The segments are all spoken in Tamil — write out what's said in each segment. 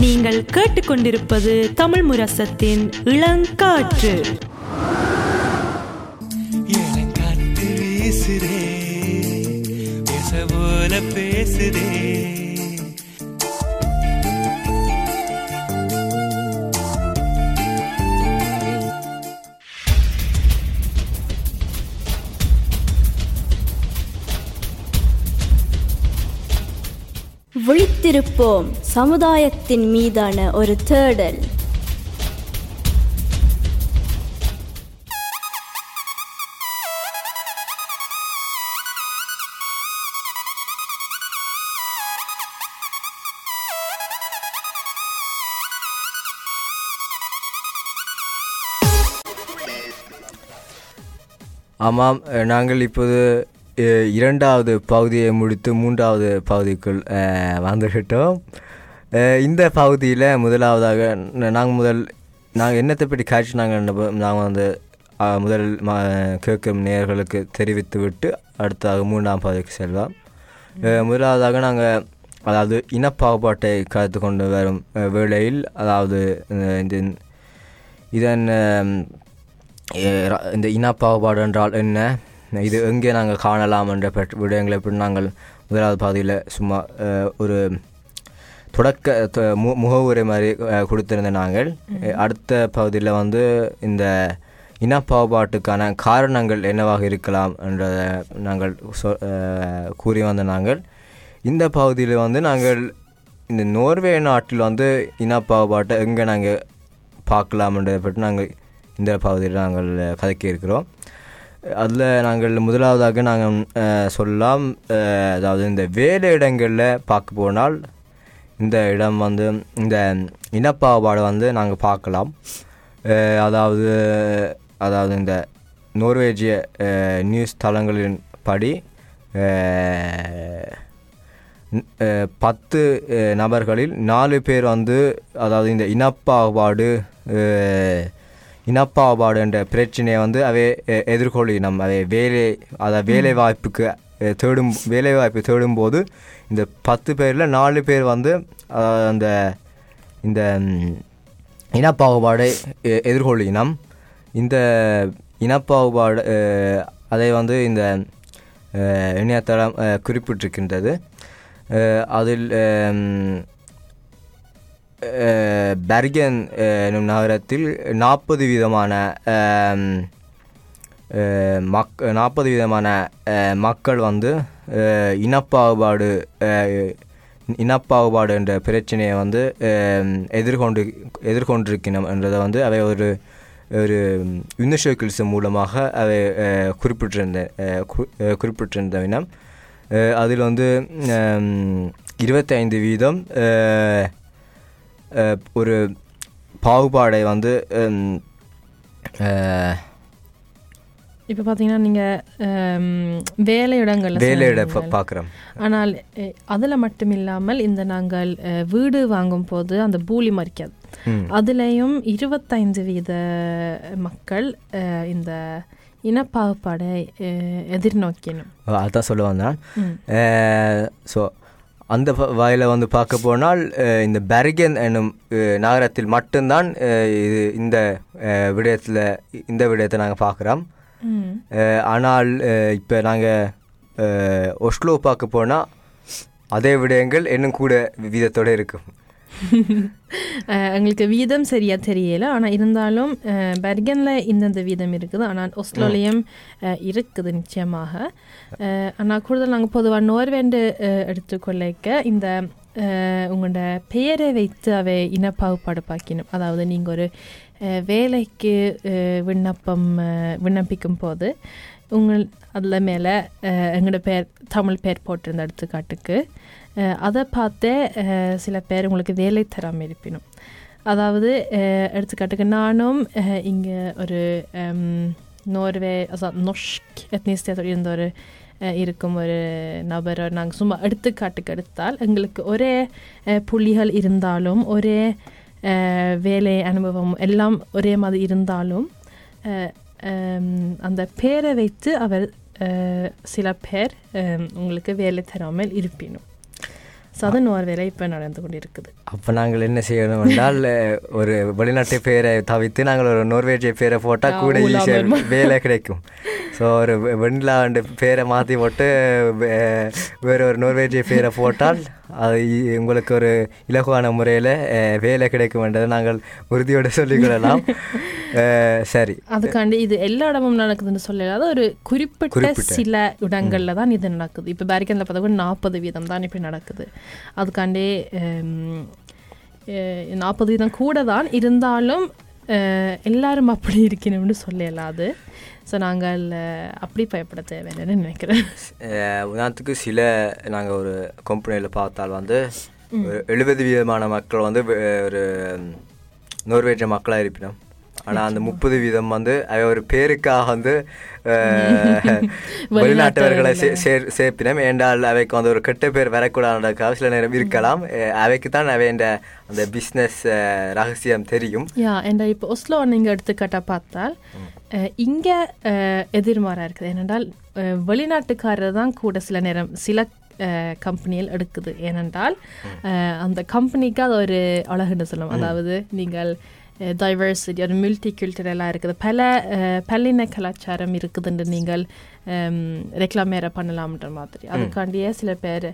நீங்கள் கேட்டுக்கொண்டிருப்பது தமிழ் முரசத்தின் இளங்காற்று. எனக்காத்து வீசுதே பேச பேசுதே. இருப்போம் சமுதாயத்தின் மீதான ஒரு தேடல். ஆமாம் நாங்கள் இப்போது இரண்டாவது பகுதியை முடித்து மூன்றாவது பகுதிக்குள் அஹ், வந்துவிட்டோம். இந்த பகுதியில் முதலாவதாக நாங்கள் முதல் நாங்கள் என்னத்தை பற்றி காட்சி நாங்கள் நாங்கள் வந்து முதல் கேட்கும் நேயர்களுக்கு தெரிவித்து விட்டு அடுத்ததாக மூன்றாம் பகுதிக்கு செல்வோம். முதலாவதாக நாங்கள் அதாவது இனப்பாகுபாட்டை கருத்து கொண்டு வரும் வேளையில் அதாவது இந்த இதன் இந்த இனப்பாகுபாடு என்றால் என்ன? இது எங்கே நாங்கள் காணலாம் என்ற பற்றி விடயங்களை பற்றி நாங்கள் முதலாவது பாதியில் சும்மா ஒரு தொடக்க மு முகவுரை மாதிரி கொடுத்திருந்த நாங்கள். அடுத்த பகுதியில் வந்து இந்த இனப்பாகுபாட்டுக்கான காரணங்கள் என்னவாக இருக்கலாம் என்றதை நாங்கள் சொ கூறி வந்த நாங்கள். இந்த பகுதியில் வந்து நாங்கள் இந்த நோர்வே நாட்டில் வந்து இனப்பாகுபாட்டை எங்கே நாங்கள் பார்க்கலாம்ன்றதை பற்றி நாங்கள் இந்த பகுதியில் நாங்கள் கதைக்க இருக்கிறோம் அதில் நாங்கள் முதலாவதாக நாங்கள் சொல்லலாம் அதாவது இந்த வேலை இடங்களில் பார்க்க போனால் இந்த இடம் வந்து இந்த இனப்பாகுபாடு வந்து நாங்கள் பார்க்கலாம். அதாவது அதாவது இந்த நோர்வேஜிய நியூஸ் தளங்களின் படி பத்து நபர்களில் நாலு பேர் வந்து அதாவது இந்த இனப்பாகுபாடு இனப்பாகுபாடு என்ற பிரச்சனையை வந்து அவை அஹ், எதிர்கொள்ளினம் அதை வேலை அதை வேலை வாய்ப்புக்கு தேடும் வேலை வாய்ப்பு தேடும்போது இந்த பத்து பேரில் நாலு பேர் வந்து அந்த இந்த இனப்பாகுபாடை எ- எதிர்கொள்ளினம் இந்த இனப்பாகுபாடு அதை வந்து இந்த இணையதளம் குறிப்பிட்டிருக்கின்றது. அதில் பெர்கன் என்னும் எனும் நகரத்தில் நாற்பது விதமான மக் நாற்பது விதமான மக்கள் வந்து இனப்பாகுபாடு இனப்பாகுபாடு என்ற பிரச்சனையை வந்து எதிர்கொண்டு எதிர்கொண்டிருக்கணும் என்றதை வந்து அவை ஒரு ஒரு யுனிசோக்கிள்ஸ் மூலமாக அவை குறிப்பிட்டிருந்த குறிப்பிட்டிருந்த வினம் அதில் வந்து இருபத்தைந்து வீதம் ஒரு பாகுபாடை வந்து இப்போ பார்த்தீங்கன்னா நீங்கள் வேலையிடங்களில் வேலையிட. பார்க்குறோம் ஆனால் அதில் மட்டும் இல்லாமல் இந்த நாங்கள் வீடு வாங்கும் போது அந்த பூலி மறிக்காது. அதுலேயும் இருபத்தைந்து வீத மக்கள் இந்த இனப்பாகுபாடை எதிர்நோக்கினும் அதான் சொல்ல வந்தேன். ஸோ அந்த வாயில் வந்து பார்க்க போனால் இந்த பெர்கன் என்னும் அஹ், நகரத்தில் மட்டும்தான் இது இந்த விடயத்தில் இந்த விடயத்தை நாங்கள் பார்க்குறோம். ஆனால் இப்போ நாங்கள் ஒஸ்லோ பார்க்க போனால் அதே விடயங்கள் இன்னும் கூட விதத்தோடு இருக்கும் Eh, எங்களுக்கு வீதம் சரியா தெரியல. ஆனால் இருந்தாலும் eh, அஹ், பெர்கனில் இந்தந்த வீதம் இருக்குது. ஆனால் ஒஸ்லோலையும் eh, இருக்குது நிச்சயமாக. ஆனால் கூடுதல் நாங்கள் பொதுவாக நோர்வேண்டு அஹ், எடுத்துக்கொள்ளைக்க இந்த உங்களோட பெயரை வைத்து அவை இனப்பாகுபாடு பார்க்கணும் அதாவது நீங்கள் ஒரு வேலைக்கு விண்ணப்பம் விண்ணப்பிக்கும் போது உங்கள் அதில் மேலே எங்களோட பேர் தமிழ் பேர் போட்டிருந்த எடுத்துக்காட்டுக்கு. அதை பார்த்தே சில பேர் உங்களுக்கு வேலை தராமல் இருப்பினும் அதாவது எடுத்துக்காட்டுக்கு நானும் இங்கே ஒரு நோர்வே நொஷ்க் norsk இருந்த ஒரு இருக்கும் ஒரு நபரை நாங்கள் சும்மா எடுத்துக்காட்டுக்கு எடுத்தால் எங்களுக்கு ஒரே புள்ளிகள் இருந்தாலும் ஒரே வேலை அனுபவம் எல்லாம் ஒரே மாதிரி இருந்தாலும் அந்த பேரை வைத்து அவர் சில பேர் உங்களுக்கு வேலை தராமல் இருப்பினும் ஸோ அது இப்போ நடந்து கொண்டு இருக்குது அப்போ நாங்கள் என்ன செய்யணும் என்றால் ஒரு வெளிநாட்டு பேரை தவிர்த்து நாங்கள் ஒரு நோர்வேஜிய பேரை போட்டால் கூட ஈஸியாக? வேலை கிடைக்கும் ஸோ ஒரு வெண்லாண்டு பேரை மாற்றி போட்டு வேறு ஒரு நோர்வேஜிய பேரை போட்டால் அது உங்களுக்கு ஒரு இலகுவான முறையில் வேலை கிடைக்கும் என்றதை நாங்கள் உறுதியோடு சொல்லிக்கொள்ளலாம் சரி. அதுக்காண்டி இது எல்லா இடமும் நடக்குதுன்னு சொல்லலாத ஒரு குறிப்பிட்ட. சில இடங்கள்ல தான் இது நடக்குது. இப்போ பேரிக்கனில் பார்த்தா நாற்பது வீதம் தான் இப்படி நடக்குது. அதுக்காண்டி நாற்பது வீதம் கூட தான் இருந்தாலும் எல்லாரும் அப்படி இருக்கணும்னு சொல்லலாம் அது. ஸோ நாங்கள் அப்படி பயப்பட தேவையில்லைன்னு நினைக்கிறேன். உதாரணத்துக்கு சில நாங்கள் ஒரு கம்பெனியில் பார்த்தால் வந்து ஒரு எழுபது வீதமான மக்கள் வந்து ஒரு நோர்வேஜ மக்களாக இருப்பினோம் ஆனால் அந்த முப்பது வீதம் வந்து அவை ஒரு பேருக்காக வந்து வெளிநாட்டவர்களை சே- சேர் சேர்ப்பினம். ஏண்டால் அவைக்கு வந்து ஒரு கெட்ட பேர் வரக்கூடாதுக்காக சில நேரம் இருக்கலாம். அவைக்கு தான் அவை இந்த அந்த பிஸ்னஸ் ரகசியம் தெரியும். யா என்ற இப்போ ஒஸ்லோ நீங்கள் எடுத்துக்கிட்ட பார்த்தால் இங்க அஹ், எதிர்மாறா இருக்குது. ஏனென்றால் வெளிநாட்டுக்காரர் தான் கூட சில நேரம் சில கம்பெனியில் எடுக்குது. ஏனென்றால் அந்த கம்பெனிக்கு அது ஒரு அழகுன்னு சொல்லலாம் அதாவது நீங்கள் டைவர்சிட்டி ஒரு மல்டி கல்ச்சரலாக இருக்குது. பல அஹ், பல்லின கலாச்சாரம் இருக்குதுன்னு நீங்கள் ரெக்லாமேர பண்ணலாம்ன்ற மாதிரி. அதுக்காண்டியே சில பேர்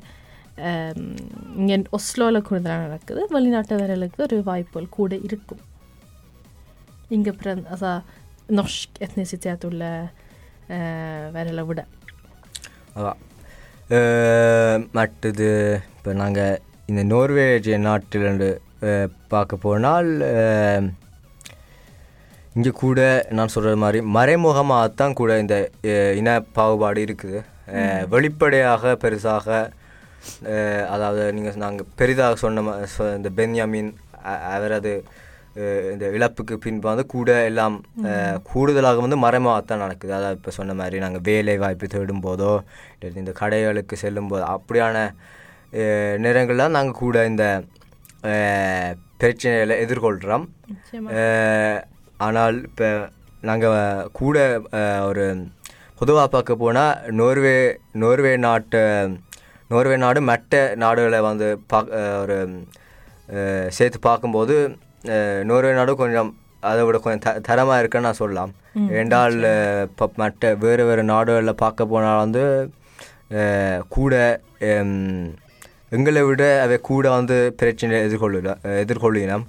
இங்கே ஒஸ்லோவில் கூடுதலாக நடக்குது. வெளிநாட்டவர்களுக்கு ஒரு வாய்ப்புகள் கூட இருக்கும். இங்கே பிறந்த norsk etnisitet உள்ள வேறலை விட. அதான் அஹ், மற்றது இப்போ நாங்கள் இந்த நோர்வேஜிய நாட்டிலிருந்து பார்க்க போனால் இங்கே கூட நான் சொல்கிறது மாதிரி மறைமுகமாக தான் கூட இந்த இன பாகுபாடு இருக்குது. வெளிப்படையாக பெருசாக அதாவது நீங்கள் நாங்கள் பெரிதாக சொன்ன இந்த பென்யாமின் அவரது இந்த இழப்புக்கு பின்பு வந்து கூட எல்லாம் கூடுதலாக வந்து மறைமுகத்தான் நடக்குது. அதாவது இப்போ சொன்ன மாதிரி நாங்கள் வேலை வாய்ப்பு தேடும் போதோ இந்த கடைகளுக்கு செல்லும் போதோ அப்படியான நேரங்கள்லாம் நாங்கள் கூட இந்த பிரச்சனைகளை எதிர்கொள்கிறோம் ஆனால் இப்போ நாங்கள் கூட ஒரு பொதுவாக பார்க்க போனால் நோர்வே நோர்வே நாட்டு நோர்வே நாடு மற்ற நாடுகளை வந்து அஹ், ஒரு சேர்த்து பார்க்கும்போது நோர்வே நாடு கொஞ்சம் அதை விட கொஞ்சம் த தரமாக இருக்குன்னு நான் சொல்லலாம். ஏண்டால் இப்போ மற்ற வேறு வேறு நாடுகளில் பார்க்க போனால் வந்து கூட எங்களை விட அவை கூட வந்து பிரச்சனை எதிர்கொள்ள எதிர்கொள்ளினம்.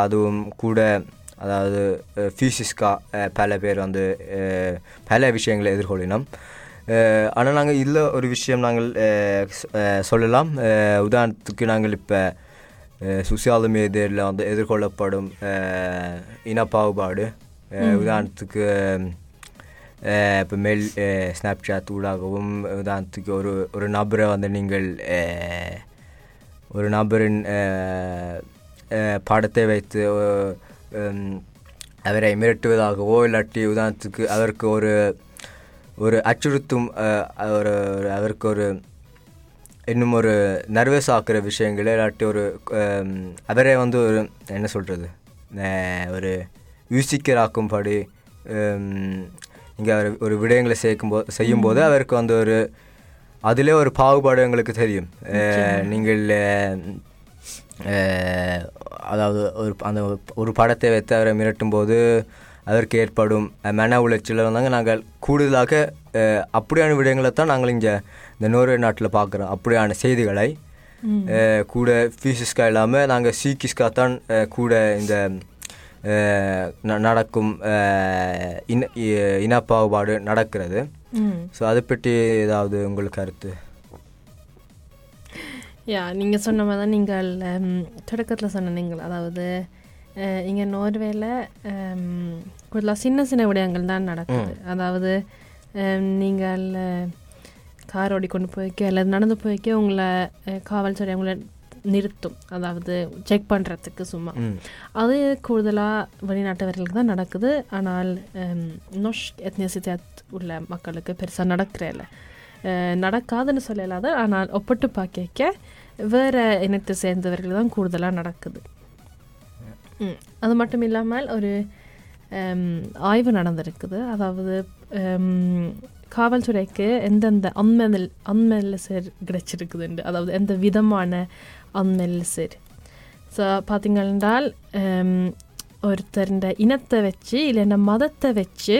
அதுவும் கூட அதாவது ஃபியூசிஸ்கா பல பேர் வந்து பல விஷயங்களை எதிர்கொள்ளினோம். ஆனால் நாங்கள் இதில் ஒரு விஷயம் நாங்கள் சொல்லலாம். உதாரணத்துக்கு நாங்கள் இப்போ சோசியல் மீடியாவில் வந்து எதிர்கொள்ளப்படும் அஹ், இனப்பாகுபாடு. அஹ், உதாரணத்துக்கு இப்போ மேல் ஸ்னாப்சாட் ஊடாகவும் உதாரணத்துக்கு ஒரு ஒரு நபரை வந்து நீங்கள் ஒரு நபரின் படத்தை வைத்து அவரை மிரட்டுவதாகவோ இல்லாட்டி உதாரணத்துக்கு அவருக்கு ஒரு ஒரு அச்சுறுத்தும் ஒரு அவருக்கு ஒரு இன்னும் ஒரு நர்வஸ் ஆக்குற விஷயங்கள் இல்லாட்டி ஒரு அவரே வந்து ஒரு என்ன சொல்கிறது ஒரு யூசிக்கராக்கும்படி இங்கே அவர் ஒரு விடயங்களை சேர்க்கும்போது செய்யும்போது அவருக்கு வந்து ஒரு அதிலே ஒரு பாகுபாடு எங்களுக்கு தெரியும். நீங்கள் அதாவது ஒரு அந்த ஒரு படத்தை வைத்து அவரை மிரட்டும் போது அதற்கு ஏற்படும் மன உளைச்சல் வந்தாங்க நாங்கள் கூடுதலாக அப்படியான விடயங்களை தான் நாங்கள் இங்கே இந்த நோர்வே நாட்டில் பார்க்குறோம். அப்படியான செய்திகளை. கூட ஃபிசிஸ்காக இல்லாமல் நாங்கள் சீக்கிஸ்காக தான் கூட இந்த நடக்கும் இன இனப்பாகுபாடு நடக்கிறது. ஸோ அதை பற்றி ஏதாவது உங்களுக்கு கருத்து? யா நீங்கள் சொன்ன மாதிரி தான் நீங்கள் தொடக்கத்தில் சொன்ன நீங்கள். அதாவது இங்கே நோர்வேல கூடுதலாக சின்ன சின்ன விடயங்கள் தான் நடக்குது. அதாவது நீங்கள் கார் ஓடி கொண்டு போய்க்க அல்லது நடந்து போய்க்க உங்களை காவல்துறை உங்களை நிறுத்தும். அதாவது செக் பண்ணுறதுக்கு சும்மா. அது கூடுதலாக வெளிநாட்டவர்களுக்கு தான் நடக்குது. ஆனால் நொஷ்க் எத்னிசிட்டியாத் உள்ள மக்களுக்கு பெருசாக நடக்கிறதில்ல நடக்காதுன்னு சொல்லலாத ஆனால் ஒப்பிட்டு பார்க்க வேறு இனத்தை சேர்ந்தவர்கள் தான் கூடுதலாக நடக்குது. அது மட்டும் இல்லாமல் ஒரு ஆய்வு நடந்திருக்குது. அதாவது காவல்துறைக்கு எந்தெந்த அன்மெல் அன்மெல்லிசர் கிடைச்சிருக்குதுண்டு. அதாவது எந்த விதமான அன்மெல்லிசர் ஸோ பார்த்தீங்கன்றால் ஒருத்தர் இந்த இனத்தை வச்சு இல்லைன்னா மதத்தை வச்சு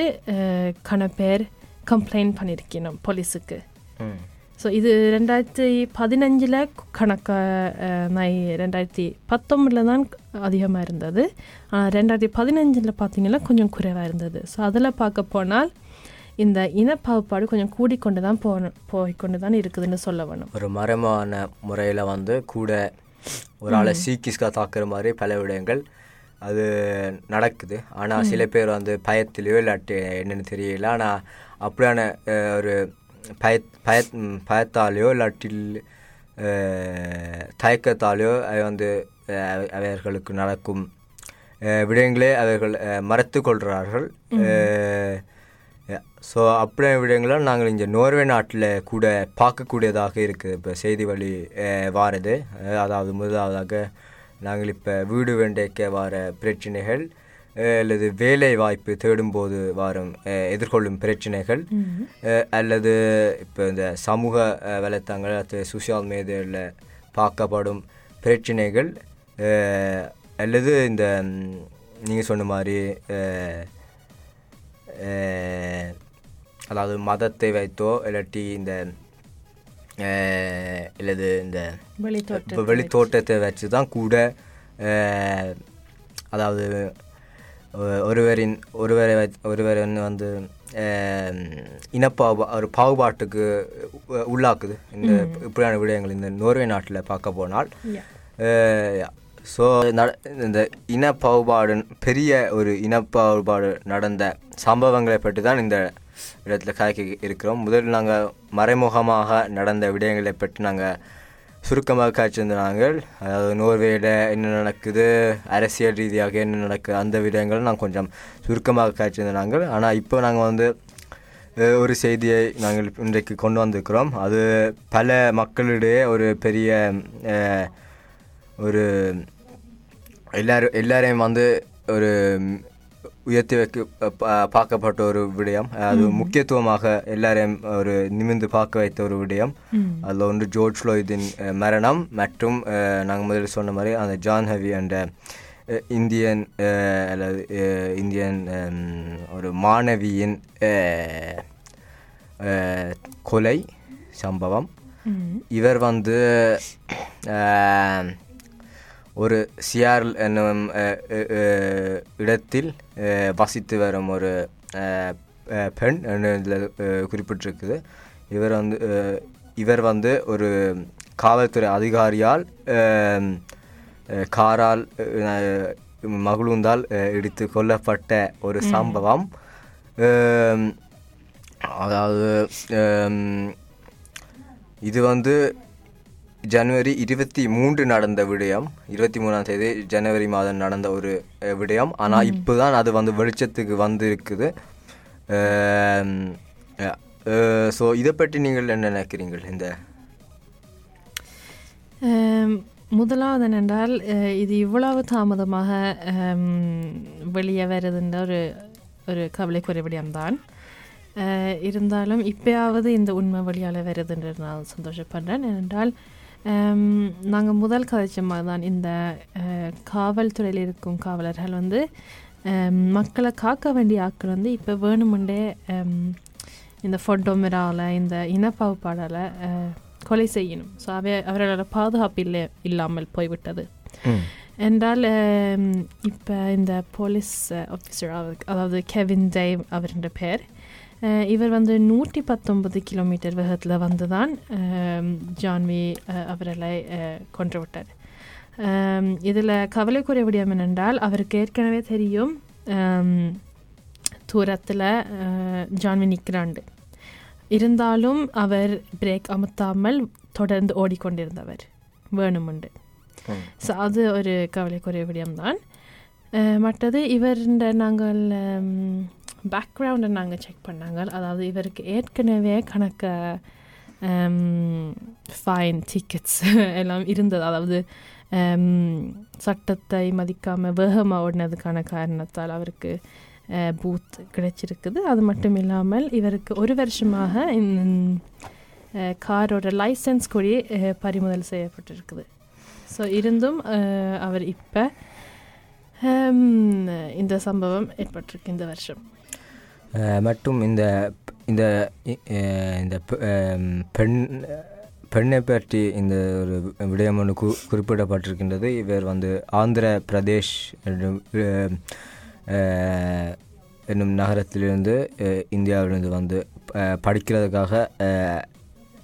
கன பேர் கம்ப்ளைண்ட் பண்ணியிருக்கணும் போலீஸுக்கு. ஸோ இது ரெண்டாயிரத்தி பதினஞ்சில் கணக்க நான் ரெண்டாயிரத்தி பத்தொம்பதில் தான் அதிகமாக இருந்தது. ஆனால் ரெண்டாயிரத்தி பதினஞ்சில் பார்த்தீங்கன்னா கொஞ்சம் குறைவாக இருந்தது. ஸோ அதில் பார்க்க போனால் இந்த இனப்பாகுபாடு கொஞ்சம் கூடிக்கொண்டு தான் போன போய்க்கொண்டு தான் இருக்குதுன்னு சொல்ல வேணும். ஒரு மரமான முறையில் வந்து கூட ஒரு ஆளை சீக்கிஸ்கா தாக்குற மாதிரி பல விடயங்கள் அது நடக்குது. ஆனால் சில பேர் வந்து பயத்திலையோ இல்லாட்டி என்னன்னு தெரியல. ஆனால் அப்படியான ஒரு பய பய பயத்தாலேயோ இல்லாட்டி அஹ், தயக்கத்தாலேயோ அது வந்து அவர்களுக்கு நடக்கும் விடயங்களே அவர்கள் மறைத்து கொள்கிறார்கள். ஸோ அப்படியே விடயங்களை நாங்கள் இங்கே நோர்வே நாட்டில் கூட பார்க்கக்கூடியதாக இருக்குது இப்போ செய்தி வழி வாரது. அதாவது முதலாவதாக நாங்கள் இப்போ வீடு வேண்டைக்க வார பிரச்சனைகள் அல்லது வேலை வாய்ப்பு தேடும்போது வரும் எதிர்கொள்ளும் பிரச்சனைகள் அல்லது இப்போ இந்த சமூக அஹ், வலைத்தளங்கள் அல்லது சோசியல் மீடியாவில் பார்க்கப்படும் பிரச்சனைகள் அல்லது இந்த நீங்கள் சொன்ன மாதிரி அதாவது மதத்தை வைத்தோ இல்லாட்டி இந்த இல்லது இந்த வெளித்தோட்டத்தை வச்சு தான் கூட அதாவது ஒருவரின் ஒருவரை ஒருவரின் வந்து அஹ், இனப்பாகுபா ஒரு பாகுபாட்டுக்கு உள்ளாக்குது. இந்த இப்படியான விடயங்கள் இந்த நோர்வே நாட்டில் பார்க்க போனால் ஸோ இந்த இனப்பாகுபாடு பெரிய ஒரு இனப்பாகுபாடு நடந்த சம்பவங்களை பற்றி தான் இந்த இடத்துல காய்க்க இருக்கிறோம். முதலில் நாங்கள் மறைமுகமாக நடந்த விடயங்களை பற்றி நாங்கள் சுருக்கமாக காய்ச்சிருந்த நாங்கள் அதாவது நோர்வேயில் என்ன நடக்குது அரசியல் ரீதியாக என்ன நடக்குது அந்த விடயங்களை நாங்கள் கொஞ்சம் சுருக்கமாக காய்ச்சிருந்த நாங்கள் ஆனால் இப்போ நாங்கள் வந்து ஒரு செய்தியை நாங்கள் இன்றைக்கு கொண்டு வந்திருக்கிறோம். அது பல மக்களிடையே ஒரு பெரிய ஒரு எல்லாரும் எல்லாரையும் வந்து ஒரு உயர்த்தி வைக்க பார்க்கப்பட்ட ஒரு விடயம். அது முக்கியத்துவமாக எல்லாரையும் ஒரு நிமிர்ந்து பார்க்க வைத்த ஒரு விடயம். அதில் ஒன்று ஜோர்ஜ் ஃப்ளோய்டின் அஹ், மரணம். மற்றும் நாங்கள் முதல்ல சொன்ன மாதிரி அந்த ஜான் ஹவி என்ற இந்தியன் அல்லது இந்தியன் ஒரு மாணவியின் கொலை சம்பவம். இவர் வந்து ஒரு சியார்ல் என்னும் இடத்தில் வசித்து வரும் ஒரு பெண் இதில் குறிப்பிட்டிருக்குது. இவர் வந்து இவர் வந்து ஒரு காவல்துறை அதிகாரியால் காரால் மகளுந்தால் இடித்து கொல்லப்பட்ட ஒரு சம்பவம். அதாவது இது வந்து ஜனவரி இருபத்தி மூன்று நடந்த விடயம் இருபத்தி மூணாம் தேதி ஜனவரி மாதம் நடந்த ஒரு விடயம். ஆனால் இப்போ தான் அது வந்து வெளிச்சத்துக்கு வந்து இருக்குது ஸோ இதை பற்றி நீங்கள் என்ன நினைக்கிறீங்கள் இந்த? முதலாவது என்னென்றால் இது இவ்வளவு தாமதமாக வெளியே வருதுன்ற ஒரு ஒரு கவலைக்குரிய விடயம்தான். இருந்தாலும் இப்பயாவது இந்த உண்மை வழியால் வருதுன்றது நான் சந்தோஷப்படுறேன். ஏனென்றால் நாங்கள் முதல் கதைச்ச மாதிரி தான் இந்த காவல்துறையில் இருக்கும் காவலர்கள் வந்து மக்களை காக்க வேண்டிய ஆட்கள் வந்து இப்போ வேணுமெண்டே இந்த ஃபொட்டோமிராவில் இந்த இனப்பாகுபாடால் கொலை செய்யணும். ஸோ அவை அவர்களோட பாதுகாப்பு இல்லை இல்லாமல் போய்விட்டது. என்றால் இப்போ இந்த போலீஸ் ஆஃபீஸர் அதாவது கெவின் டேவ் அவருடைய பேர் இவர் வந்து நூற்றி பத்தொன்பது கிலோமீட்டர் வேகத்தில் வந்து தான் அஹ், ஜான்வி அஹ், அவர்களை கொன்று விட்டார் இதில் கவலைக்குரிய விடயம் என்னென்றால் அவருக்கு ஏற்கனவே தெரியும் தூரத்தில் ஜான்வி நிற்கிறாண்டு இருந்தாலும் அவர் பிரேக் அமுத்தாமல் தொடர்ந்து ஓடிக்கொண்டிருந்தவர் வேணுமுண்டு ஸோ அது ஒரு கவலைக்குரிய விடயம்தான். மற்றது இவர் நாங்கள் பேக்ரவுண்டை நாங்கள் செக் பண்ணாங்க. அதாவது இவருக்கு ஏற்கனவே கணக்க um, ஃபைன் டிக்கெட்ஸ் எல்லாம் இருந்தது. அதாவது um, சட்டத்தை மதிக்காமல் வேகமாக ஓடினதுக்கான காரணத்தால் அவருக்கு uh, பூத் கிடைச்சிருக்குது. அது மட்டும் இல்லாமல் இவருக்கு ஒரு வருஷமாக uh, காரோட லைசன்ஸ் கூடி uh, பறிமுதல் செய்யப்பட்டிருக்குது. ஸோ இருந்தும் அவர் இப்போ um, இந்த சம்பவம் ஏற்பட்டிருக்கு இந்த வருஷம். மற்றும் இந்த இந்த இந்த பெ- பெண் பெண்ணை பற்றி இந்த ஒரு விடயம் ஒன்று கு குறிப்பிடப்பட்டிருக்கின்றது. இவர் வந்து ஆந்திர பிரதேஷ் என்னும் என்னும் நகரத்திலிருந்து இந்தியாவிலிருந்து வந்து படிக்கிறதுக்காக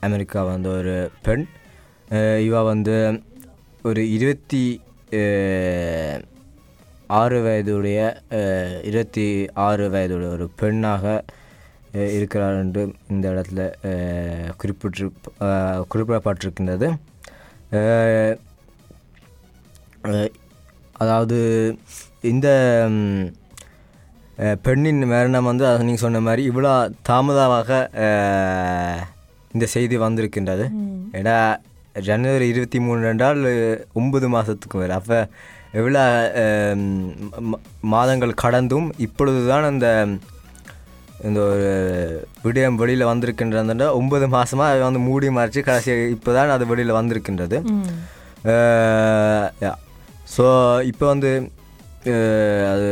அமெரிக்கா வந்த ஒரு பெண். இவ வந்து ஒரு இருபத்தி ஆறு வயதுடைய இருபத்தி ஆறு வயதுடைய ஒரு பெண்ணாக இருக்கிறார் என்று இந்த இடத்துல குறிப்பிட்டு குறிப்பிடப்பட்டிருக்கின்றது. அதாவது இந்த பெண்ணின் மரணம் வந்து அது நீங்கள் சொன்ன மாதிரி இவ்வளோ தாமதமாக இந்த செய்தி வந்திருக்கின்றது. ஏன்னா ஜனவரி இருபத்தி மூணு என்றால் ஒன்பது மாதத்துக்கு மேலே. அப்போ எவ்வளோ மாதங்கள் கடந்தும் இப்பொழுது தான் அந்த இந்த ஒரு விடயம் வெளியில் வந்திருக்கின்றதுன்னா ஒன்பது மாதமாக அது வந்து மூடி மறைச்சு கடைசி இப்போ தான் அது வெளியில் வந்திருக்கின்றது. ஸோ இப்போ வந்து அது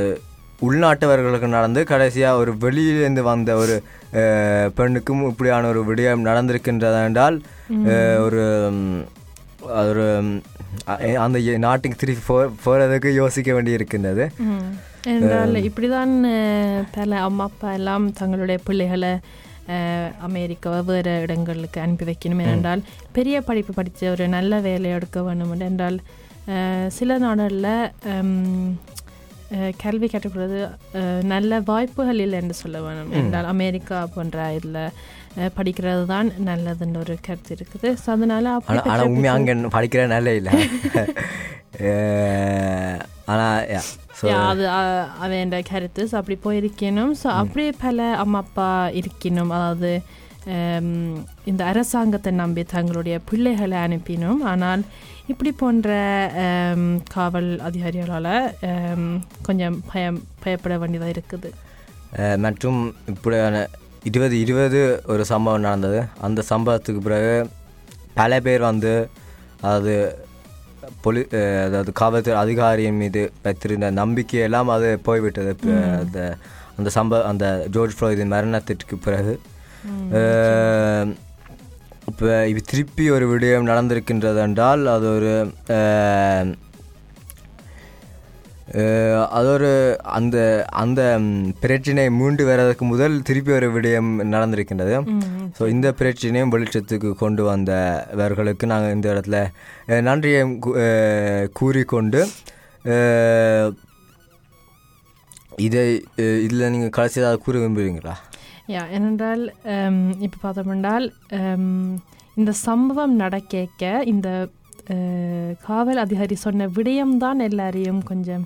உள்நாட்டவர்களுக்கு நடந்து கடைசியாக ஒரு வெளியிலேருந்து வந்த ஒரு பெண்ணுக்கும் இப்படியான ஒரு விடயம் நடந்திருக்கின்றது என்றால் அஹ், ஒரு ஒரு அந்த நாட்டுக்கு திருப்பி போ போகிறதுக்கு யோசிக்க வேண்டி இருக்கின்றது. என்றால் இப்படிதான் பல அம்மா அப்பா எல்லாம் தங்களுடைய பிள்ளைகளை அமெரிக்கா வேறு இடங்களுக்கு அனுப்பி வைக்கணும். ஏனென்றால் பெரிய படிப்பு படித்து ஒரு நல்ல வேலை எடுக்க வேண்டும் என்றால் சில நாடுகளில் கல்வி கற்றுக்கிறது அஹ், நல்ல வாய்ப்புகள் இல்லை என்று சொல்ல வேணும். என்றால் அமெரிக்கா போன்ற இதில் படிக்கிறது தான் நல்லதுன்ற ஒரு கருத்து இருக்குது. ஸோ அதனால ஆனால் உண்மையாக அங்கே படிக்கிற நல்ல இல்லை. ஆனால் அது அவன் கருத்து. ஸோ அப்படி போயிருக்கணும். ஸோ அப்படி பல அம்மா அப்பா இருக்கணும். அதாவது இந்த அரசாங்கத்தை நம்பி தங்களுடைய பிள்ளைகளை அனுப்பினோம். ஆனால் இப்படி போன்ற காவல் அதிகாரிகளால் கொஞ்சம் பயம் பயப்பட வேண்டியதாக இருக்குது. மற்றும் இப்படியான இருபது இருபது ஒரு சம்பவம் நடந்தது. அந்த சம்பவத்துக்கு பிறகு பல பேர் வந்து அதாவது பொலி அதாவது காவல்துறை அதிகாரியின் மீது வைத்திருந்த நம்பிக்கையெல்லாம் அது போய்விட்டது. அந்த அந்த சம்பவ அந்த ஜோர்ஜ் ஃப்ளோயிதின் மரணத்திற்கு பிறகு இப்போ இது திருப்பி ஒரு விடயம் நடந்திருக்கின்றது என்றால் அது ஒரு அது ஒரு அந்த அந்த பிரச்சனை மீண்டு வர்றதுக்கு முதல் திருப்பி ஒரு விடயம் நடந்திருக்கின்றது. ஸோ இந்த பிரச்சனையும் வெளிச்சத்துக்கு கொண்டு வந்தவர்களுக்கு நாங்கள் இந்த இடத்துல நன்றியை கூறிக்கொண்டு இதை இதில் நீங்கள் கடைசி ஏதாவது கூற விரும்புகிறீங்களா? யா ஏனென்றால் இப்போ பார்த்தோம்னால் இந்த சம்பவம் நடக்க இந்த அஹ், காவல் அதிகாரி சொன்ன விடயம்தான் எல்லாரையும் கொஞ்சம்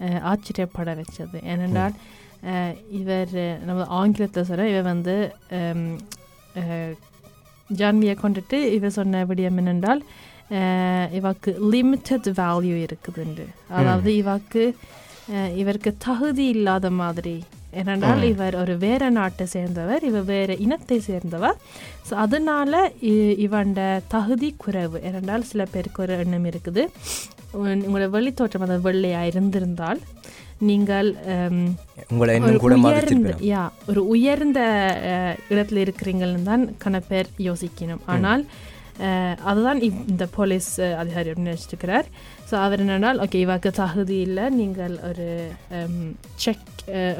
அஹ், ஆச்சரியப்பட வச்சது. ஏனென்றால் அஹ், இவர் நம்ம ஆங்கிலத்தில் சொல்ல இவர் வந்து அஹ், ஜான்வியை கொண்டுட்டு இவர் சொன்ன விடயம் என்னென்றால் இவாக்கு லிமிட்டட் வேல்யூ இருக்குதுண்டு. அதாவது இவாக்கு இவருக்கு தகுதி இல்லாத மாதிரி ஏனென்றால் இவர் ஒரு வேற நாட்டை சேர்ந்தவர் இவர் வேற இனத்தை சேர்ந்தவர். ஸோ அதனால இவண்ட தகுதி குறைவு ஏனென்றால் சில பேருக்கு ஒரு எண்ணம் இருக்குது. உங்களோட வெளித்தோற்றம் அதாவது வெள்ளையாக இருந்திருந்தால் நீங்கள் உயர்ந்த யா ஒரு உயர்ந்த இடத்துல இருக்கிறீங்கன்னு தான் கன பேர் யோசிக்கணும் ஆனால் அஹ், அதுதான் இந்த போலீஸ் அதிகாரி நினச்சிருக்கிறார் ஸோ அவர் என்னென்னால் ஓகே இவாக்கு தகுதி இல்லை. நீங்கள் ஒரு செக்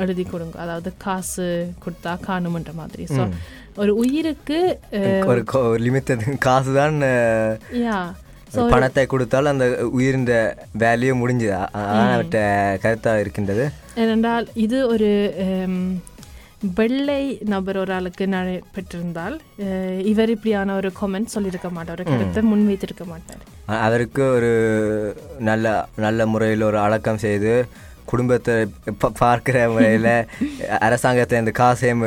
எழுதி கொடுங்க. அதாவது காசு கொடுத்தா காணுமன்ற மாதிரி. ஸோ ஒரு உயிருக்கு அஹ், ஒரு லிமிட்டட் காசு தான் யா பணத்தை கொடுத்தால் அந்த உயிர்ந்த வேல்யூ முடிஞ்சுது? அவர்கிட்ட கருத்தாக இருக்கின்றது. ஏனென்றால் இது ஒரு ஹம், வெள்ளை நபர் ஒரு ஆளுக்கு நடைபெற்றிருந்தால் அஹ், இவர் இப்படியான ஒரு கமெண்ட் சொல்லியிருக்க மாட்டார். ஒரு கருத்தை முன்வைத்திருக்க மாட்டார். அவருக்கு ஒரு நல்ல நல்ல முறையில் ஒரு அடக்கம் செய்து குடும்பத்தை ப- பார்க்கிற முறையில் அரசாங்கத்தை அந்த காசையும்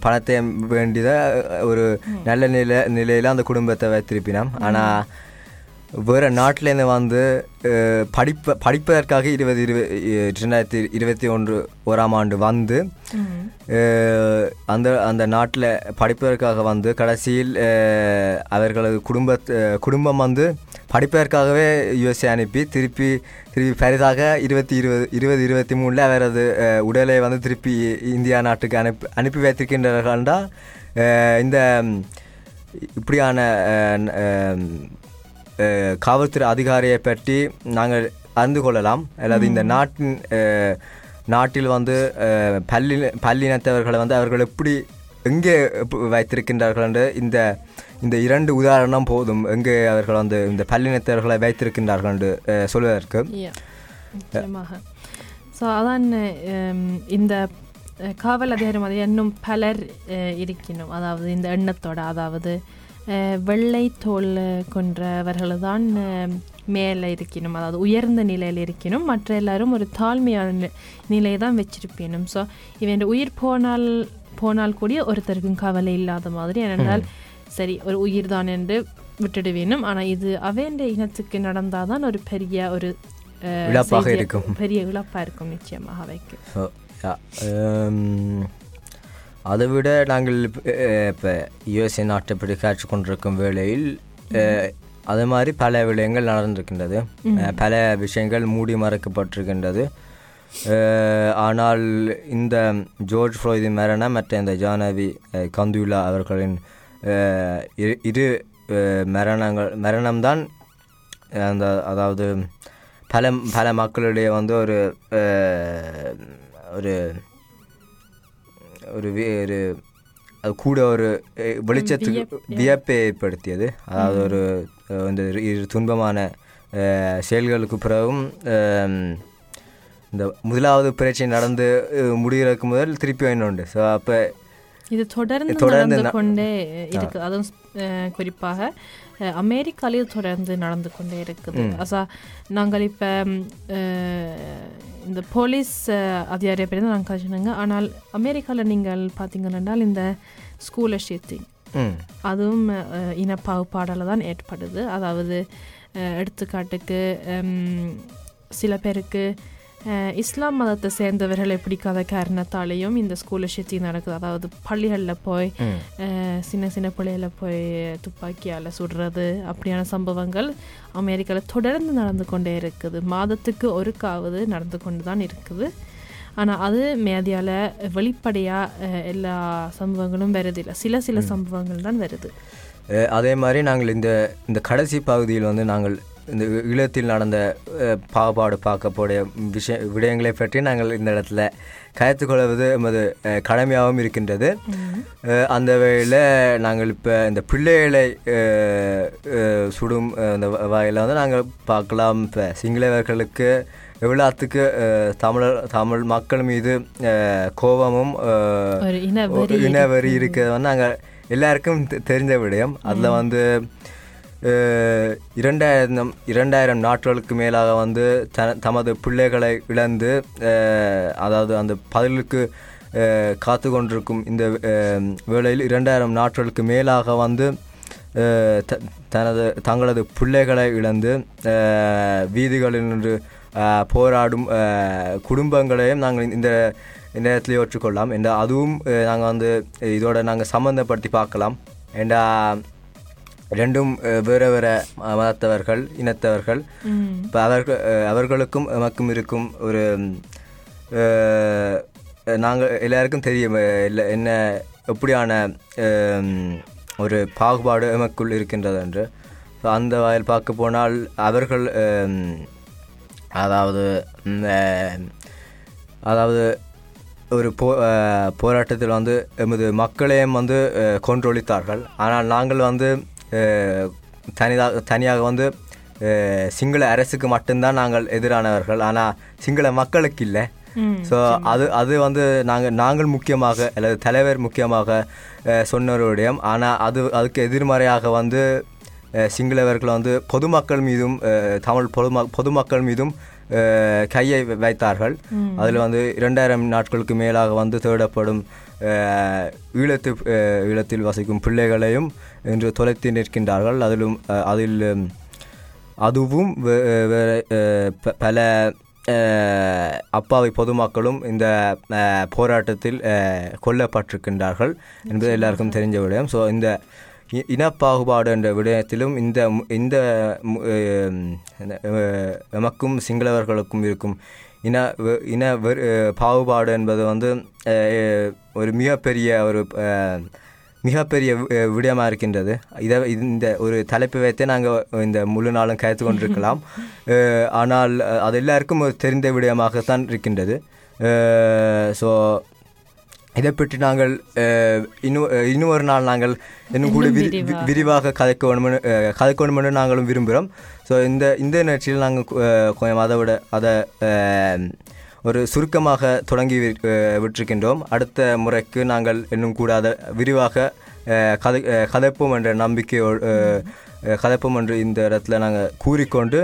பணத்தையும் வேண்டிதான் ஒரு நல்ல நிலை நிலையில் அந்த குடும்பத்தை வைத்திருப்பினோம் ஆனால் வேறு நாட்டிலேருந்து வந்து படிப்ப படிப்பதற்காக இருபது இருபது ரெண்டாயிரத்தி இருபத்தி ஒன்று ஓராம் ஆண்டு வந்து அந்த அந்த நாட்டில் படிப்பதற்காக வந்து கடைசியில் அவர்களது குடும்ப குடும்பம் வந்து படிப்பதற்காகவே யுஎஸ்ஏ அனுப்பி திருப்பி திருப்பி பரிதாக இருபத்தி இருபது இருபது இருபத்தி மூணில் அவரது உடலை வந்து திருப்பி இந்தியா நாட்டுக்கு அனுப்பி அனுப்பி வைத்திருக்கின்றார்கள்டா. இந்த இப்படியான காவல்துறை அதிகாரியை பற்றி நாங்கள் அறிந்து கொள்ளலாம். அல்லது இந்த நாட்டின் நாட்டில் வந்து பல்லி பல்லினத்தவர்களை வந்து அவர்கள் எப்படி எங்கே வைத்திருக்கின்றார்கள் என்று இந்த இந்த இரண்டு உதாரணம் போதும். எங்கே அவர்கள் வந்து இந்த பல்லினத்தவர்களை வைத்திருக்கின்றார்கள் என்று சொல்வதற்கு. ஸோ அதான் இந்த காவல் அதிகாரி மாதிரி இன்னும் பலர் இருக்கணும் அதாவது இந்த எண்ணத்தோட அதாவது வெள்ளை தோல் கொன்றவர்கள் தான் மேலே இருக்கணும் அதாவது உயர்ந்த நிலையில் இருக்கணும் மற்ற எல்லாரும் ஒரு தாழ்மையான நி- நிலையை தான் வச்சிருப்பேனும். ஸோ இவன் உயிர் போனால் போனால் கூடிய ஒருத்தருக்கும் கவலை இல்லாத மாதிரி. ஏனென்றால் சரி ஒரு உயிர் தான் என்று விட்டுட வேணும் ஆனால் இது அவன் இனத்துக்கு நடந்தாதான் ஒரு பெரிய ஒரு இழப்பாக இருக்கும். பெரிய இழப்பாக இருக்கும் நிச்சயமாக அவைக்கு. அதை விட நாங்கள் இப்போ யுஎஸ்ஏ நாட்டை பற்றி காட்சி கொண்டிருக்கும் வேளையில் அது மாதிரி பல விடயங்கள் நடந்திருக்கின்றது. பல விஷயங்கள் மூடி மறைக்கப்பட்டிருக்கின்றது. ஆனால் இந்த ஜோர்ஜ் ஃப்ளோய்தின் மரணம் மற்ற இந்த ஜானவி கந்துலா அவர்களின் இரு- மரணங்கள் மரணம்தான் அந்த அதாவது பல பல மக்களிடையே வந்து ஒரு ஒரு ஒரு ஒரு அது கூட ஒரு வெளிச்சத்துக்கு வியப்பை ஏற்படுத்தியது. அதாவது ஒரு இந்த இரு- துன்பமான செயல்களுக்கு பிறகும் இந்த முதலாவது பிரச்சனை நடந்து முடிகிறதுக்கு முதல் திருப்பி இன்னொன்று ஸோ அப்போ இது தொடர்ந்து தொடர்ந்து கொண்டே இருக்குது அதுவும் குறிப்பாக அமெரிக்காலேயும் தொடர்ந்து நடந்து கொண்டே இருக்குது. அசா நாங்கள் இப்போ இந்த போலீஸ் அதிகாரியை பற்றி தான் நாங்கள் காய்ச்சினாங்க ஆனால் அமெரிக்காவில் நீங்கள் பார்த்தீங்கன்னா இந்த ஸ்கூல் ஷீட்டிங் அதுவும் அஹ், இனப்பாகுபாடால் தான் ஏற்படுது. அதாவது எடுத்துக்காட்டுக்கு சில பேருக்கு இஸ்லாம் மதத்தை சேர்ந்தவர்களை பிடிக்காத காரணத்தாலேயும் இந்த ஸ்கூலில் ஷித்தி நடக்குது. அதாவது பள்ளிகளில் போய் சின்ன சின்ன பிள்ளைகளை போய் துப்பாக்கியால் சுடுறது அப்படியான சம்பவங்கள் அமெரிக்காவில் தொடர்ந்து நடந்து கொண்டே இருக்குது. மாதத்துக்கு ஒருக்காவது நடந்து கொண்டு தான் இருக்குது. ஆனால் அது மேதியால் வெளிப்படையாக எல்லா சம்பவங்களும் வருதில்லை சில சில சம்பவங்கள் தான் வருது. அதே மாதிரி நாங்கள் இந்த இந்த கடைசி பகுதியில் வந்து நாங்கள் இந்த ஈழத்தில் நடந்த பாகுபாடு பார்க்கப்போடைய விஷய விடயங்களை பற்றி நாங்கள் இந்த இடத்துல கருத்துக்கொள்வது எமது கடமையாகவும் இருக்கின்றது. அந்த வேளையில் நாங்கள் இப்போ இந்த பிள்ளைகளை சுடும் அந்த வகையில் வந்து நாங்கள் பார்க்கலாம். இப்போ சிங்களவர்களுக்கு எவ்வளோத்துக்கு தமிழர் தமிழ் மக்கள் மீது கோபமும் இனவெறி இருக்கிறது வந்து நாங்கள் எல்லாருக்கும் தெரிஞ்ச விடயம். அதில் வந்து இரண்டாயிரம் இரண்டாயிரம் நாட்களுக்கு மேலாக வந்து த தமது பிள்ளைகளை இழந்து அதாவது அந்த பதிலுக்கு காத்து கொண்டிருக்கும் இந்த வேளையில் இரண்டாயிரம் நாட்களுக்கு மேலாக வந்து த- தனது தங்களது பிள்ளைகளை இழந்து வீதிகளில் நின்று போராடும் குடும்பங்களையும் நாங்கள் இந்த இந்த ஏற்றுக்கொள்ளலாம். என்ற அதுவும் நாங்கள் வந்து இதோட நாங்கள் சம்மந்தப்படுத்தி பார்க்கலாம். ஏண்டா ரெண்டும் வேறு வேறு மதத்தவர்கள் இனத்தவர்கள். இப்போ அவர்கள் அவர்களுக்கும் எமக்கும் இருக்கும் ஒரு நாங்கள் எல்லாருக்கும் தெரியும் இல்ல- என்ன எப்படியான ஒரு பாகுபாடு எமக்குள் இருக்கின்றது என்று. அந்த வகையில் பார்க்க போனால் அவர்கள் அதாவது அதாவது ஒரு போ போராட்டத்தில் வந்து எமது மக்களையும் வந்து கொன்றொழித்தார்கள். ஆனால் நாங்கள் வந்து தனிதாக தனியாக வந்து சிங்கள அரசுக்கு மட்டும்தான் நாங்கள் எதிரானவர்கள். ஆனால் சிங்கள மக்களுக்கு இல்லை. ஸோ அது அது வந்து நாங்கள் நாங்கள் முக்கியமாக அல்லது தலைவர் முக்கியமாக சொன்ன ஒரு விடயம் ஆனால் அது அதுக்கு எதிர்மறையாக வந்து சிங்களவர்கள் வந்து பொதுமக்கள் மீதும் தமிழ் பொதும பொதுமக்கள் மீதும் கையை வைத்தார்கள். அதில் வந்து இரண்டாயிரம் நாட்களுக்கு மேலாக வந்து தேடப்படும் ஈழத்து ஈழத்தில் வசிக்கும் பிள்ளைகளையும் இன்று தொலைத்து நிற்கின்றார்கள். அதிலும் அதில் அதுவும் பல அப்பாவி பொதுமக்களும் இந்த போராட்டத்தில் கொல்லப்பட்டிருக்கின்றார்கள் என்பது எல்லாருக்கும் தெரிஞ்ச விடயம். ஸோ இந்த இ- இனப்பாகுபாடு என்ற விடயத்திலும் இந்த இந்த மு- அஹ், என்ன, அஹ், எமக்கும் சிங்களவர்களுக்கும் இருக்கும் இன இன வெறு- பாகுபாடு என்பது வந்து ஒரு மிகப்பெரிய ஒரு மிகப்பெரிய வி- அஹ், விடயமா இருக்கின்றது. இதை இந்த ஒரு தலைப்பு வைத்தே நாங்கள் இந்த முழு நாளும் கருத்து கொண்டிருக்கலாம். ஆனால் அது எல்லாருக்கும் ஒரு தெரிந்த விடயமாகத்தான் இருக்கின்றது. ஸோ இதை பற்றி நாங்கள் இன்னும் இன்னும் ஒரு நாள் நாங்கள் இன்னும் கூட விரி- விரிவாக. கதைக்க வேணும்னு கதைக்க வேணும்னு நாங்களும் விரும்புகிறோம் ஸோ இந்த இந்த நிகழ்ச்சியில் நாங்கள் கொஞ்சம் அதை விட அதை ஒரு சுருக்கமாக தொடங்கி விட்டிருக்கின்றோம் அடுத்த முறைக்கு நாங்கள் இன்னும் கூட அதை விரிவாக கதை கதைப்போம் என்ற நம்பிக்கையோடு அஹ், கதைப்போம் என்று இந்த இடத்துல நாங்கள் கூறிக்கொண்டு